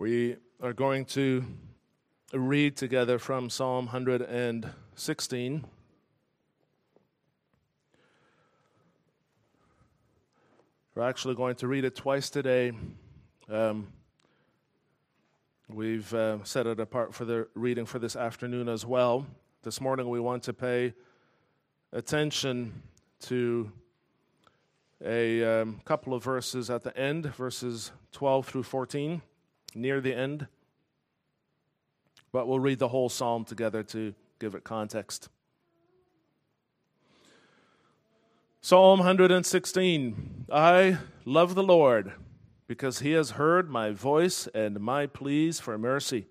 We are going to read together from Psalm 116. We're actually going to read it twice today. Um, we've uh, set it apart for the reading for this afternoon as well. This morning we want to pay attention to a um, couple of verses at the end, verses 12 through 14, near the end. But we'll read the whole psalm together to give it context. Psalm 116 I love the Lord because he has heard my voice and my pleas for mercy.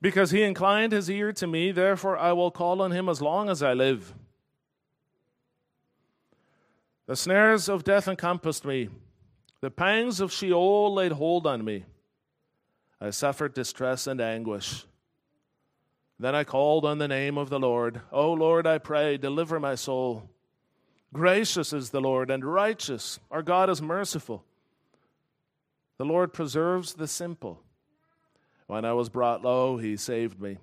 Because he inclined his ear to me, therefore I will call on him as long as I live. The snares of death encompassed me, the pangs of Sheol laid hold on me. I suffered distress and anguish. Then I called on the name of the Lord. O Lord, I pray, deliver my soul. Gracious is the Lord and righteous. Our God is merciful. The Lord preserves the simple. When I was brought low, he saved me.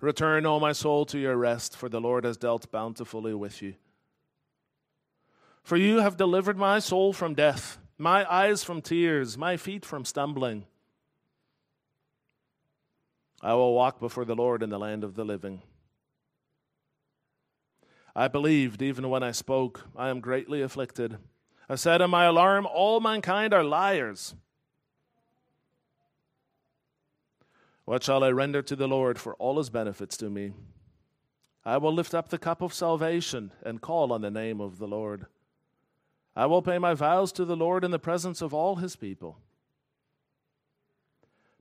Return, O my soul, to your rest, for the Lord has dealt bountifully with you. For you have delivered my soul from death, my eyes from tears, my feet from stumbling. I will walk before the Lord in the land of the living. I believed even when I spoke, I am greatly afflicted. I said in my alarm, All mankind are liars. What shall I render to the Lord for all his benefits to me? I will lift up the cup of salvation and call on the name of the Lord. I will pay my vows to the Lord in the presence of all his people.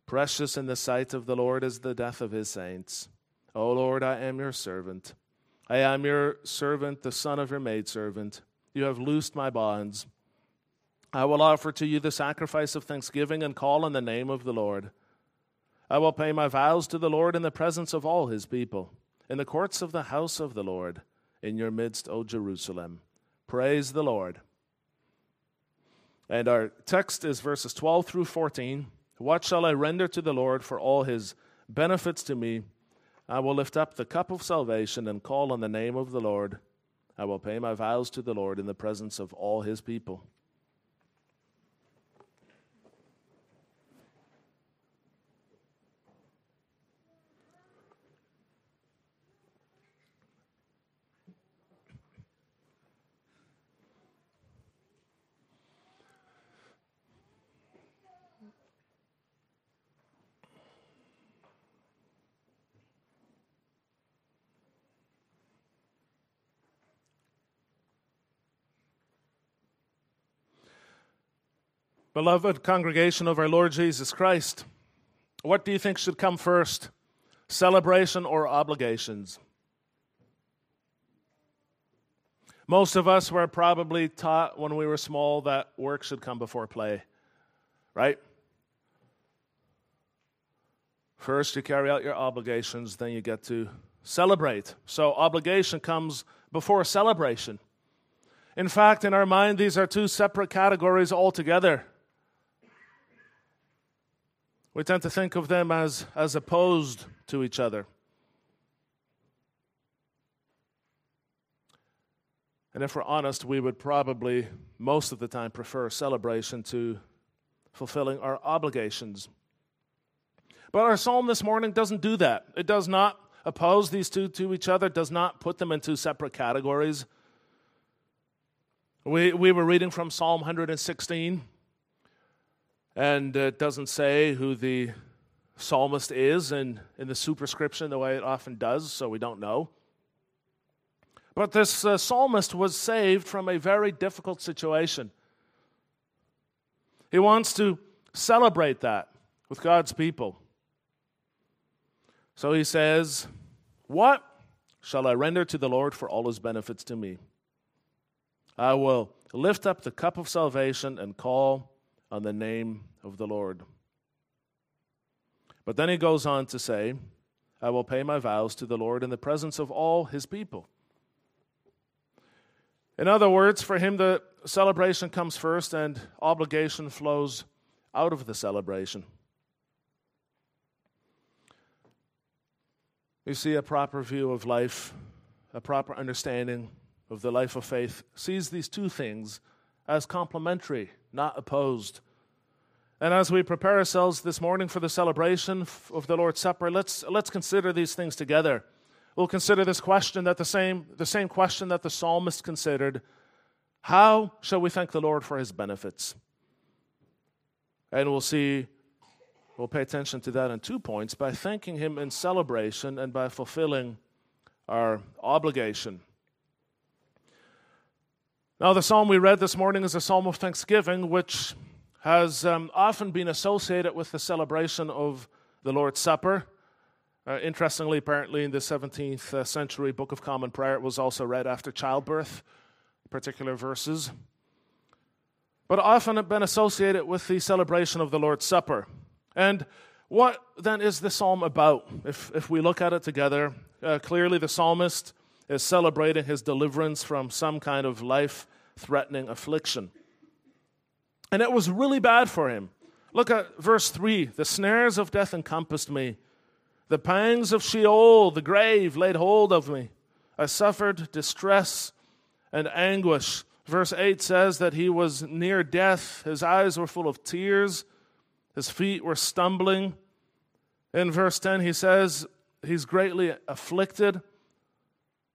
Precious in the sight of the Lord is the death of his saints. O Lord, I am your servant. I am your servant, the son of your maidservant. You have loosed my bonds. I will offer to you the sacrifice of thanksgiving and call on the name of the Lord. I will pay my vows to the Lord in the presence of all his people, in the courts of the house of the Lord, in your midst, O Jerusalem. Praise the Lord. And our text is verses 12 through 14. What shall I render to the Lord for all his benefits to me? I will lift up the cup of salvation and call on the name of the Lord. I will pay my vows to the Lord in the presence of all his people. Beloved congregation of our Lord Jesus Christ, what do you think should come first, celebration or obligations? Most of us were probably taught when we were small that work should come before play, right? First, you carry out your obligations, then you get to celebrate. So, obligation comes before celebration. In fact, in our mind, these are two separate categories altogether. We tend to think of them as, as opposed to each other. And if we're honest, we would probably, most of the time, prefer celebration to fulfilling our obligations. But our psalm this morning doesn't do that. It does not oppose these two to each other, does not put them into separate categories. We, we were reading from Psalm 116, and it doesn't say who the psalmist is in, in the superscription the way it often does, so we don't know. But this uh, psalmist was saved from a very difficult situation. He wants to celebrate that with God's people. So he says, What shall I render to the Lord for all his benefits to me? I will lift up the cup of salvation and call on the name of the Lord. But then he goes on to say, I will pay my vows to the Lord in the presence of all his people. In other words, for him, the celebration comes first and obligation flows out of the celebration. You see, a proper view of life, a proper understanding of the life of faith, sees these two things as complementary, not opposed. And as we prepare ourselves this morning for the celebration of the Lord's Supper, let's, let's consider these things together. We'll consider this question that the same, the same question that the psalmist considered How shall we thank the Lord for his benefits? And we'll see, we'll pay attention to that in two points by thanking him in celebration and by fulfilling our obligation. Now, the psalm we read this morning is a psalm of thanksgiving, which has um, often been associated with the celebration of the Lord's Supper. Uh, interestingly, apparently, in the 17th uh, century Book of Common Prayer, it was also read after childbirth, particular verses. But often have been associated with the celebration of the Lord's Supper. And what then is the psalm about? If, if we look at it together, uh, clearly the psalmist is celebrating his deliverance from some kind of life threatening affliction. And it was really bad for him. Look at verse 3 The snares of death encompassed me, the pangs of Sheol, the grave, laid hold of me. I suffered distress and anguish. Verse 8 says that he was near death. His eyes were full of tears, his feet were stumbling. In verse 10, he says he's greatly afflicted.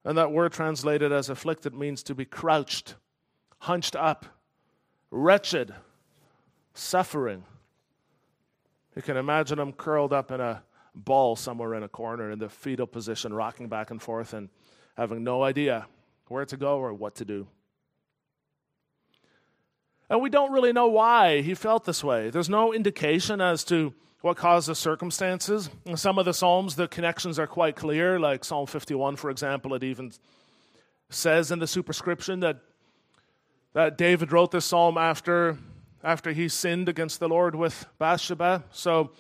And that word translated as afflicted means to be crouched, hunched up, wretched, suffering. You can imagine him curled up in a ball somewhere in a corner in the fetal position, rocking back and forth and having no idea where to go or what to do. And we don't really know why he felt this way. There's no indication as to what caused the circumstances. In some of the Psalms, the connections are quite clear, like Psalm 51, for example, it even says in the superscription that, that David wrote this psalm after after he sinned against the Lord with Bathsheba. So,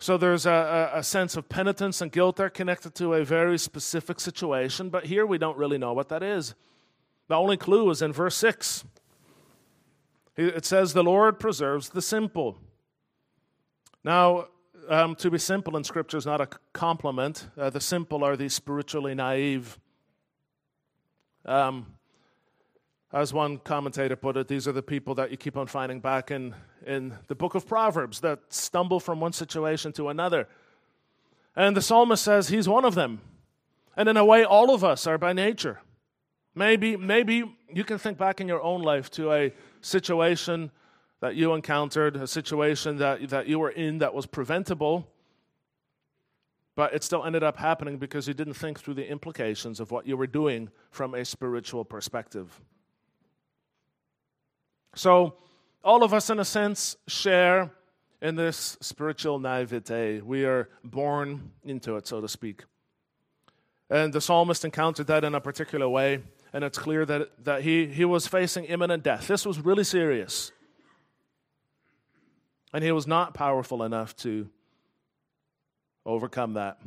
so there's a, a, sense of penitence and guilt there connected to a very specific situation, but here we don't really know what that is. The only clue is in verse 6. It says, The Lord preserves the simple. Now, um, to be simple in Scripture is not a compliment. Uh, the simple are the spiritually naive. Um, as one commentator put it, these are the people that you keep on finding back in, in the book of Proverbs that stumble from one situation to another. And the psalmist says he's one of them. And in a way, all of us are by nature. Maybe, maybe you can think back in your own life to a situation that you encountered, a situation that, that you were in that was preventable, but it still ended up happening because you didn't think through the implications of what you were doing from a spiritual perspective. So, all of us, in a sense, share in this spiritual naivete. We are born into it, so to speak. And the psalmist encountered that in a particular way, and it's clear that, that he, he was facing imminent death. This was really serious. And he was not powerful enough to overcome that,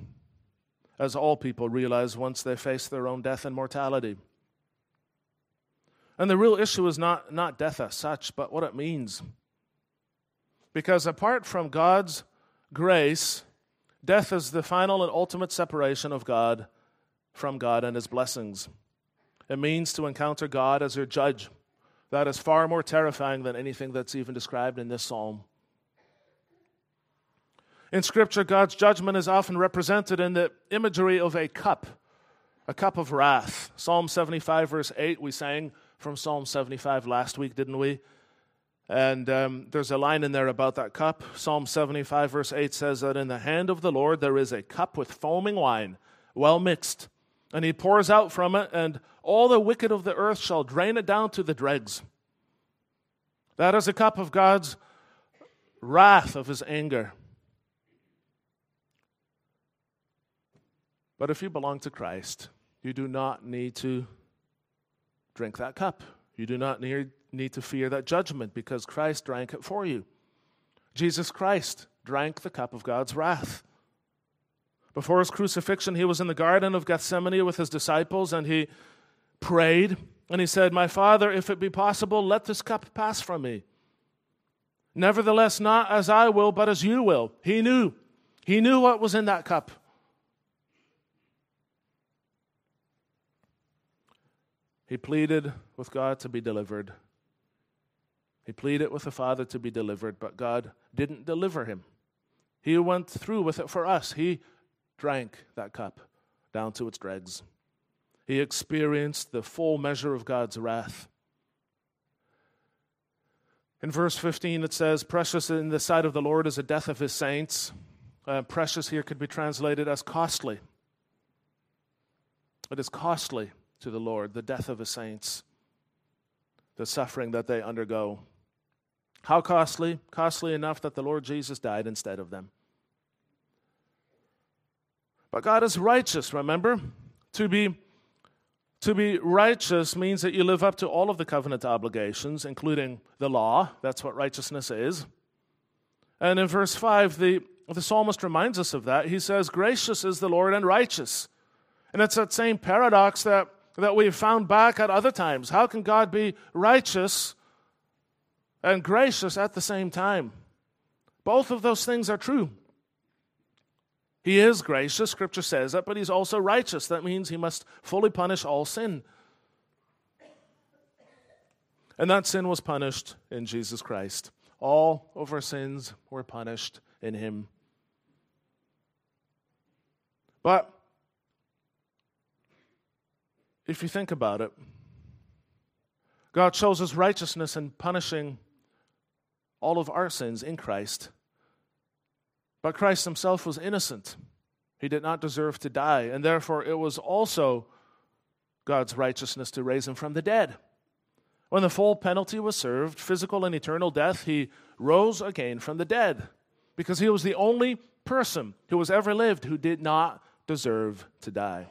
as all people realize once they face their own death and mortality. And the real issue is not, not death as such, but what it means. Because apart from God's grace, death is the final and ultimate separation of God from God and his blessings. It means to encounter God as your judge. That is far more terrifying than anything that's even described in this psalm. In Scripture, God's judgment is often represented in the imagery of a cup, a cup of wrath. Psalm 75, verse 8, we sang, from Psalm 75 last week, didn't we? And um, there's a line in there about that cup. Psalm 75, verse 8 says that in the hand of the Lord there is a cup with foaming wine, well mixed. And he pours out from it, and all the wicked of the earth shall drain it down to the dregs. That is a cup of God's wrath, of his anger. But if you belong to Christ, you do not need to drink that cup. You do not need, need to fear that judgment because Christ drank it for you. Jesus Christ drank the cup of God's wrath. Before his crucifixion, he was in the Garden of Gethsemane with his disciples and he prayed and he said, My Father, if it be possible, let this cup pass from me. Nevertheless, not as I will, but as you will. He knew. He knew what was in that cup. He pleaded with God to be delivered. He pleaded with the Father to be delivered, but God didn't deliver him. He went through with it for us. He drank that cup down to its dregs. He experienced the full measure of God's wrath. In verse 15, it says, Precious in the sight of the Lord is the death of his saints. Uh, precious here could be translated as costly. It is costly to the Lord, the death of his saints, the suffering that they undergo. How costly? Costly enough that the Lord Jesus died instead of them. But God is righteous, remember? To be, to be righteous means that you live up to all of the covenant obligations, including the law. That's what righteousness is. And in verse 5, the, the psalmist reminds us of that. He says, Gracious is the Lord and righteous. And it's that same paradox that, that we've found back at other times. How can God be righteous and gracious at the same time? Both of those things are true. He is gracious, Scripture says that, but he's also righteous. That means he must fully punish all sin. And that sin was punished in Jesus Christ. All of our sins were punished in him. But if you think about it, God shows his righteousness in punishing all of our sins in Christ but Christ himself was innocent. He did not deserve to die, and therefore it was also God's righteousness to raise him from the dead. When the full penalty was served, physical and eternal death, he rose again from the dead because he was the only person who has ever lived who did not deserve to die.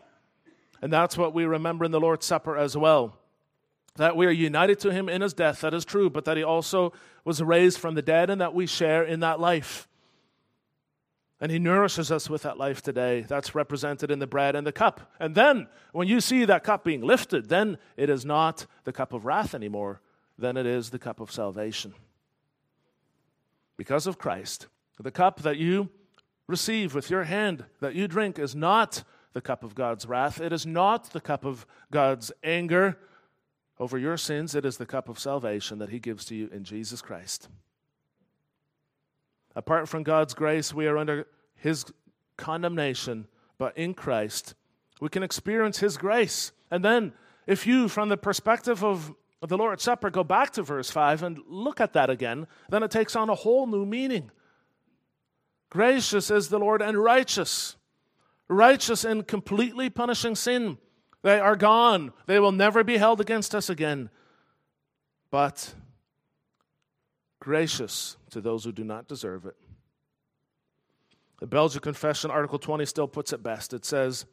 And that's what we remember in the Lord's Supper as well. That we are united to him in his death, that is true, but that he also was raised from the dead and that we share in that life. And he nourishes us with that life today. That's represented in the bread and the cup. And then, when you see that cup being lifted, then it is not the cup of wrath anymore, then it is the cup of salvation. Because of Christ, the cup that you receive with your hand, that you drink, is not the cup of God's wrath. It is not the cup of God's anger over your sins. It is the cup of salvation that he gives to you in Jesus Christ. Apart from God's grace, we are under His condemnation, but in Christ, we can experience His grace. And then, if you, from the perspective of the Lord's Supper, go back to verse 5 and look at that again, then it takes on a whole new meaning. Gracious is the Lord and righteous. Righteous in completely punishing sin. They are gone, they will never be held against us again. But gracious to those who do not deserve it. The Belgian Confession, Article 20, still puts it best. It says,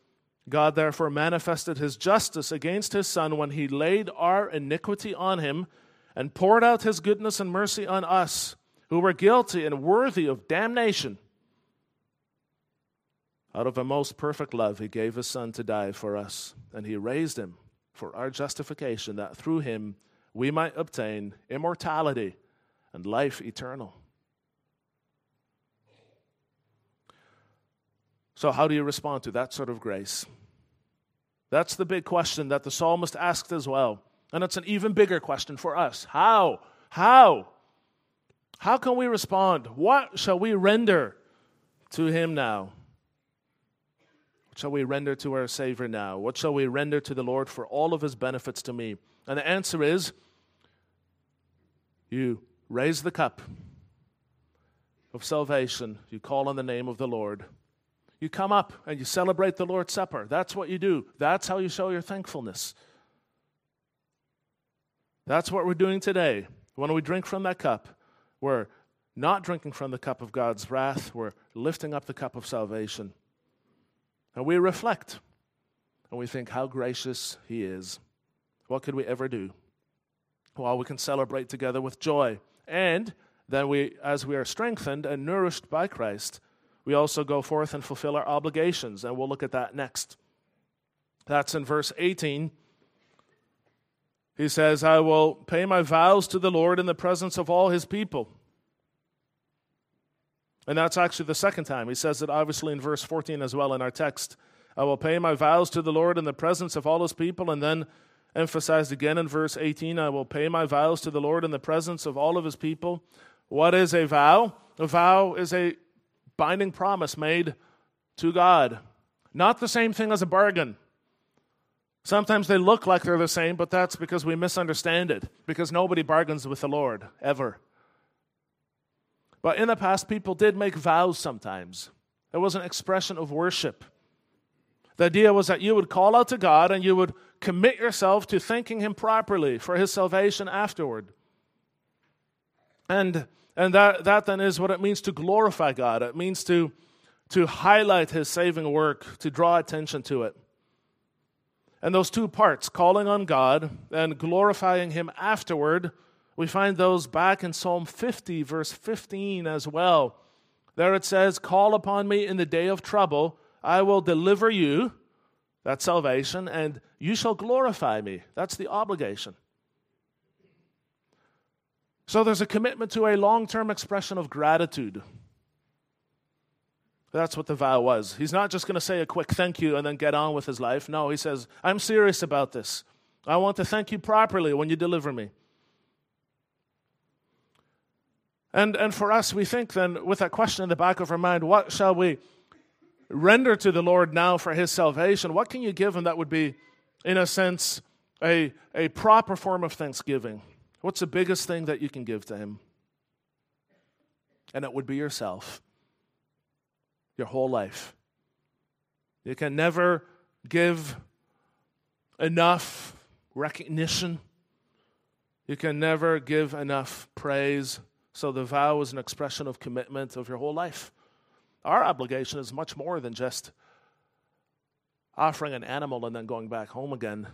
God therefore manifested his justice against his Son when he laid our iniquity on him and poured out his goodness and mercy on us, who were guilty and worthy of damnation. Out of a most perfect love, he gave his Son to die for us, and he raised him for our justification, that through him we might obtain immortality and life eternal. So, how do you respond to that sort of grace? That's the big question that the psalmist asked as well. And it's an even bigger question for us. How? How? How can we respond? What shall we render to him now? What shall we render to our Savior now? What shall we render to the Lord for all of his benefits to me? And the answer is you raise the cup of salvation. You call on the name of the Lord. You come up and you celebrate the Lord's Supper. That's what you do. That's how you show your thankfulness. That's what we're doing today. When we drink from that cup, we're not drinking from the cup of God's wrath, we're lifting up the cup of salvation. And we reflect and we think how gracious He is. What could we ever do? Well, we can celebrate together with joy and then we, as we are strengthened and nourished by Christ, we also go forth and fulfill our obligations. And we'll look at that next. That's in verse 18. He says, I will pay my vows to the Lord in the presence of all his people. And that's actually the second time. He says it obviously in verse 14 as well in our text. I will pay my vows to the Lord in the presence of all his people. And then emphasized again in verse 18 I will pay my vows to the Lord in the presence of all of his people. What is a vow? A vow is a binding promise made to God. Not the same thing as a bargain. Sometimes they look like they're the same, but that's because we misunderstand it, because nobody bargains with the Lord, ever. But in the past, people did make vows sometimes. It was an expression of worship. The idea was that you would call out to God and you would commit yourself to thanking Him properly for His salvation afterward. And, and that, that then is what it means to glorify God. It means to, to highlight His saving work, to draw attention to it. And those two parts, calling on God and glorifying Him afterward, we find those back in Psalm 50, verse 15 as well. There it says, Call upon me in the day of trouble, I will deliver you. That's salvation, and you shall glorify me. That's the obligation. So there's a commitment to a long term expression of gratitude. That's what the vow was. He's not just going to say a quick thank you and then get on with his life. No, he says, I'm serious about this. I want to thank you properly when you deliver me. And, and for us, we think then, with that question in the back of our mind, what shall we render to the Lord now for his salvation? What can you give him that would be, in a sense, a, a proper form of thanksgiving? What's the biggest thing that you can give to him? And it would be yourself, your whole life. You can never give enough recognition. You can never give enough praise so the vow is an expression of commitment of your whole life. Our obligation is much more than just offering an animal and then going back home again.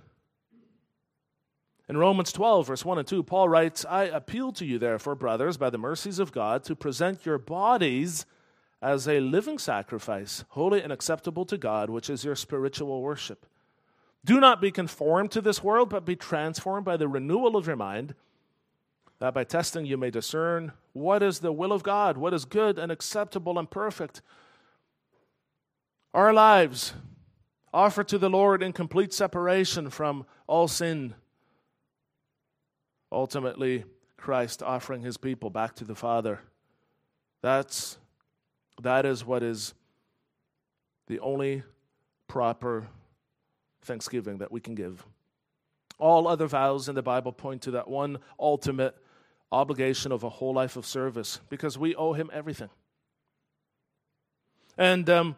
In Romans 12, verse 1 and 2, Paul writes, I appeal to you, therefore, brothers, by the mercies of God, to present your bodies as a living sacrifice, holy and acceptable to God, which is your spiritual worship. Do not be conformed to this world, but be transformed by the renewal of your mind that by testing you may discern what is the will of God, what is good and acceptable and perfect. Our lives offered to the Lord in complete separation from all sin. Ultimately, Christ offering his people back to the Father. That's that is what is the only proper thanksgiving that we can give. All other vows in the Bible point to that one ultimate obligation of a whole life of service because we owe him everything. And um,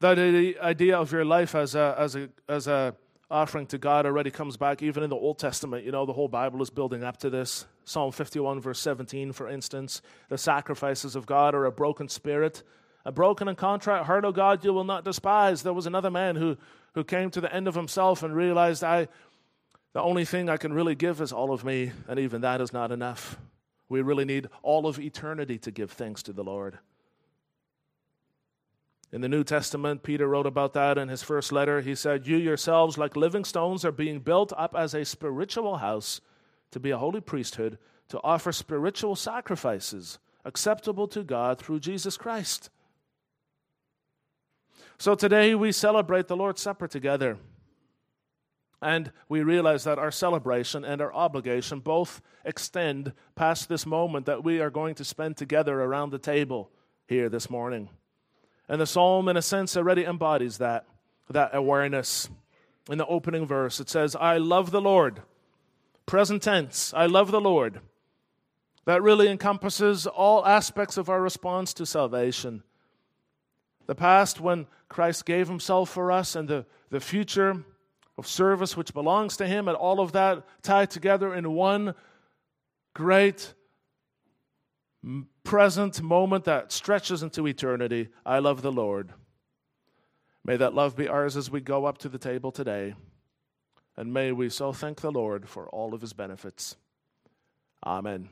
that idea of your life as a, as a, as a offering to God already comes back even in the Old Testament. You know, the whole Bible is building up to this. Psalm 51, verse 17, for instance, the sacrifices of God are a broken spirit. A broken and contrite heart, O God, you will not despise. There was another man who, who came to the end of himself and realized, I, the only thing I can really give is all of me, and even that is not enough. We really need all of eternity to give thanks to the Lord. In the New Testament, Peter wrote about that in his first letter. He said, You yourselves, like living stones, are being built up as a spiritual house to be a holy priesthood, to offer spiritual sacrifices acceptable to God through Jesus Christ. So today we celebrate the Lord's Supper together. And we realize that our celebration and our obligation both extend past this moment that we are going to spend together around the table here this morning. And the psalm, in a sense, already embodies that, that awareness. In the opening verse, it says, I love the Lord. Present tense, I love the Lord. That really encompasses all aspects of our response to salvation. The past, when Christ gave himself for us, and the, the future, of service which belongs to Him, and all of that tied together in one great present moment that stretches into eternity. I love the Lord. May that love be ours as we go up to the table today. And may we so thank the Lord for all of his benefits. Amen.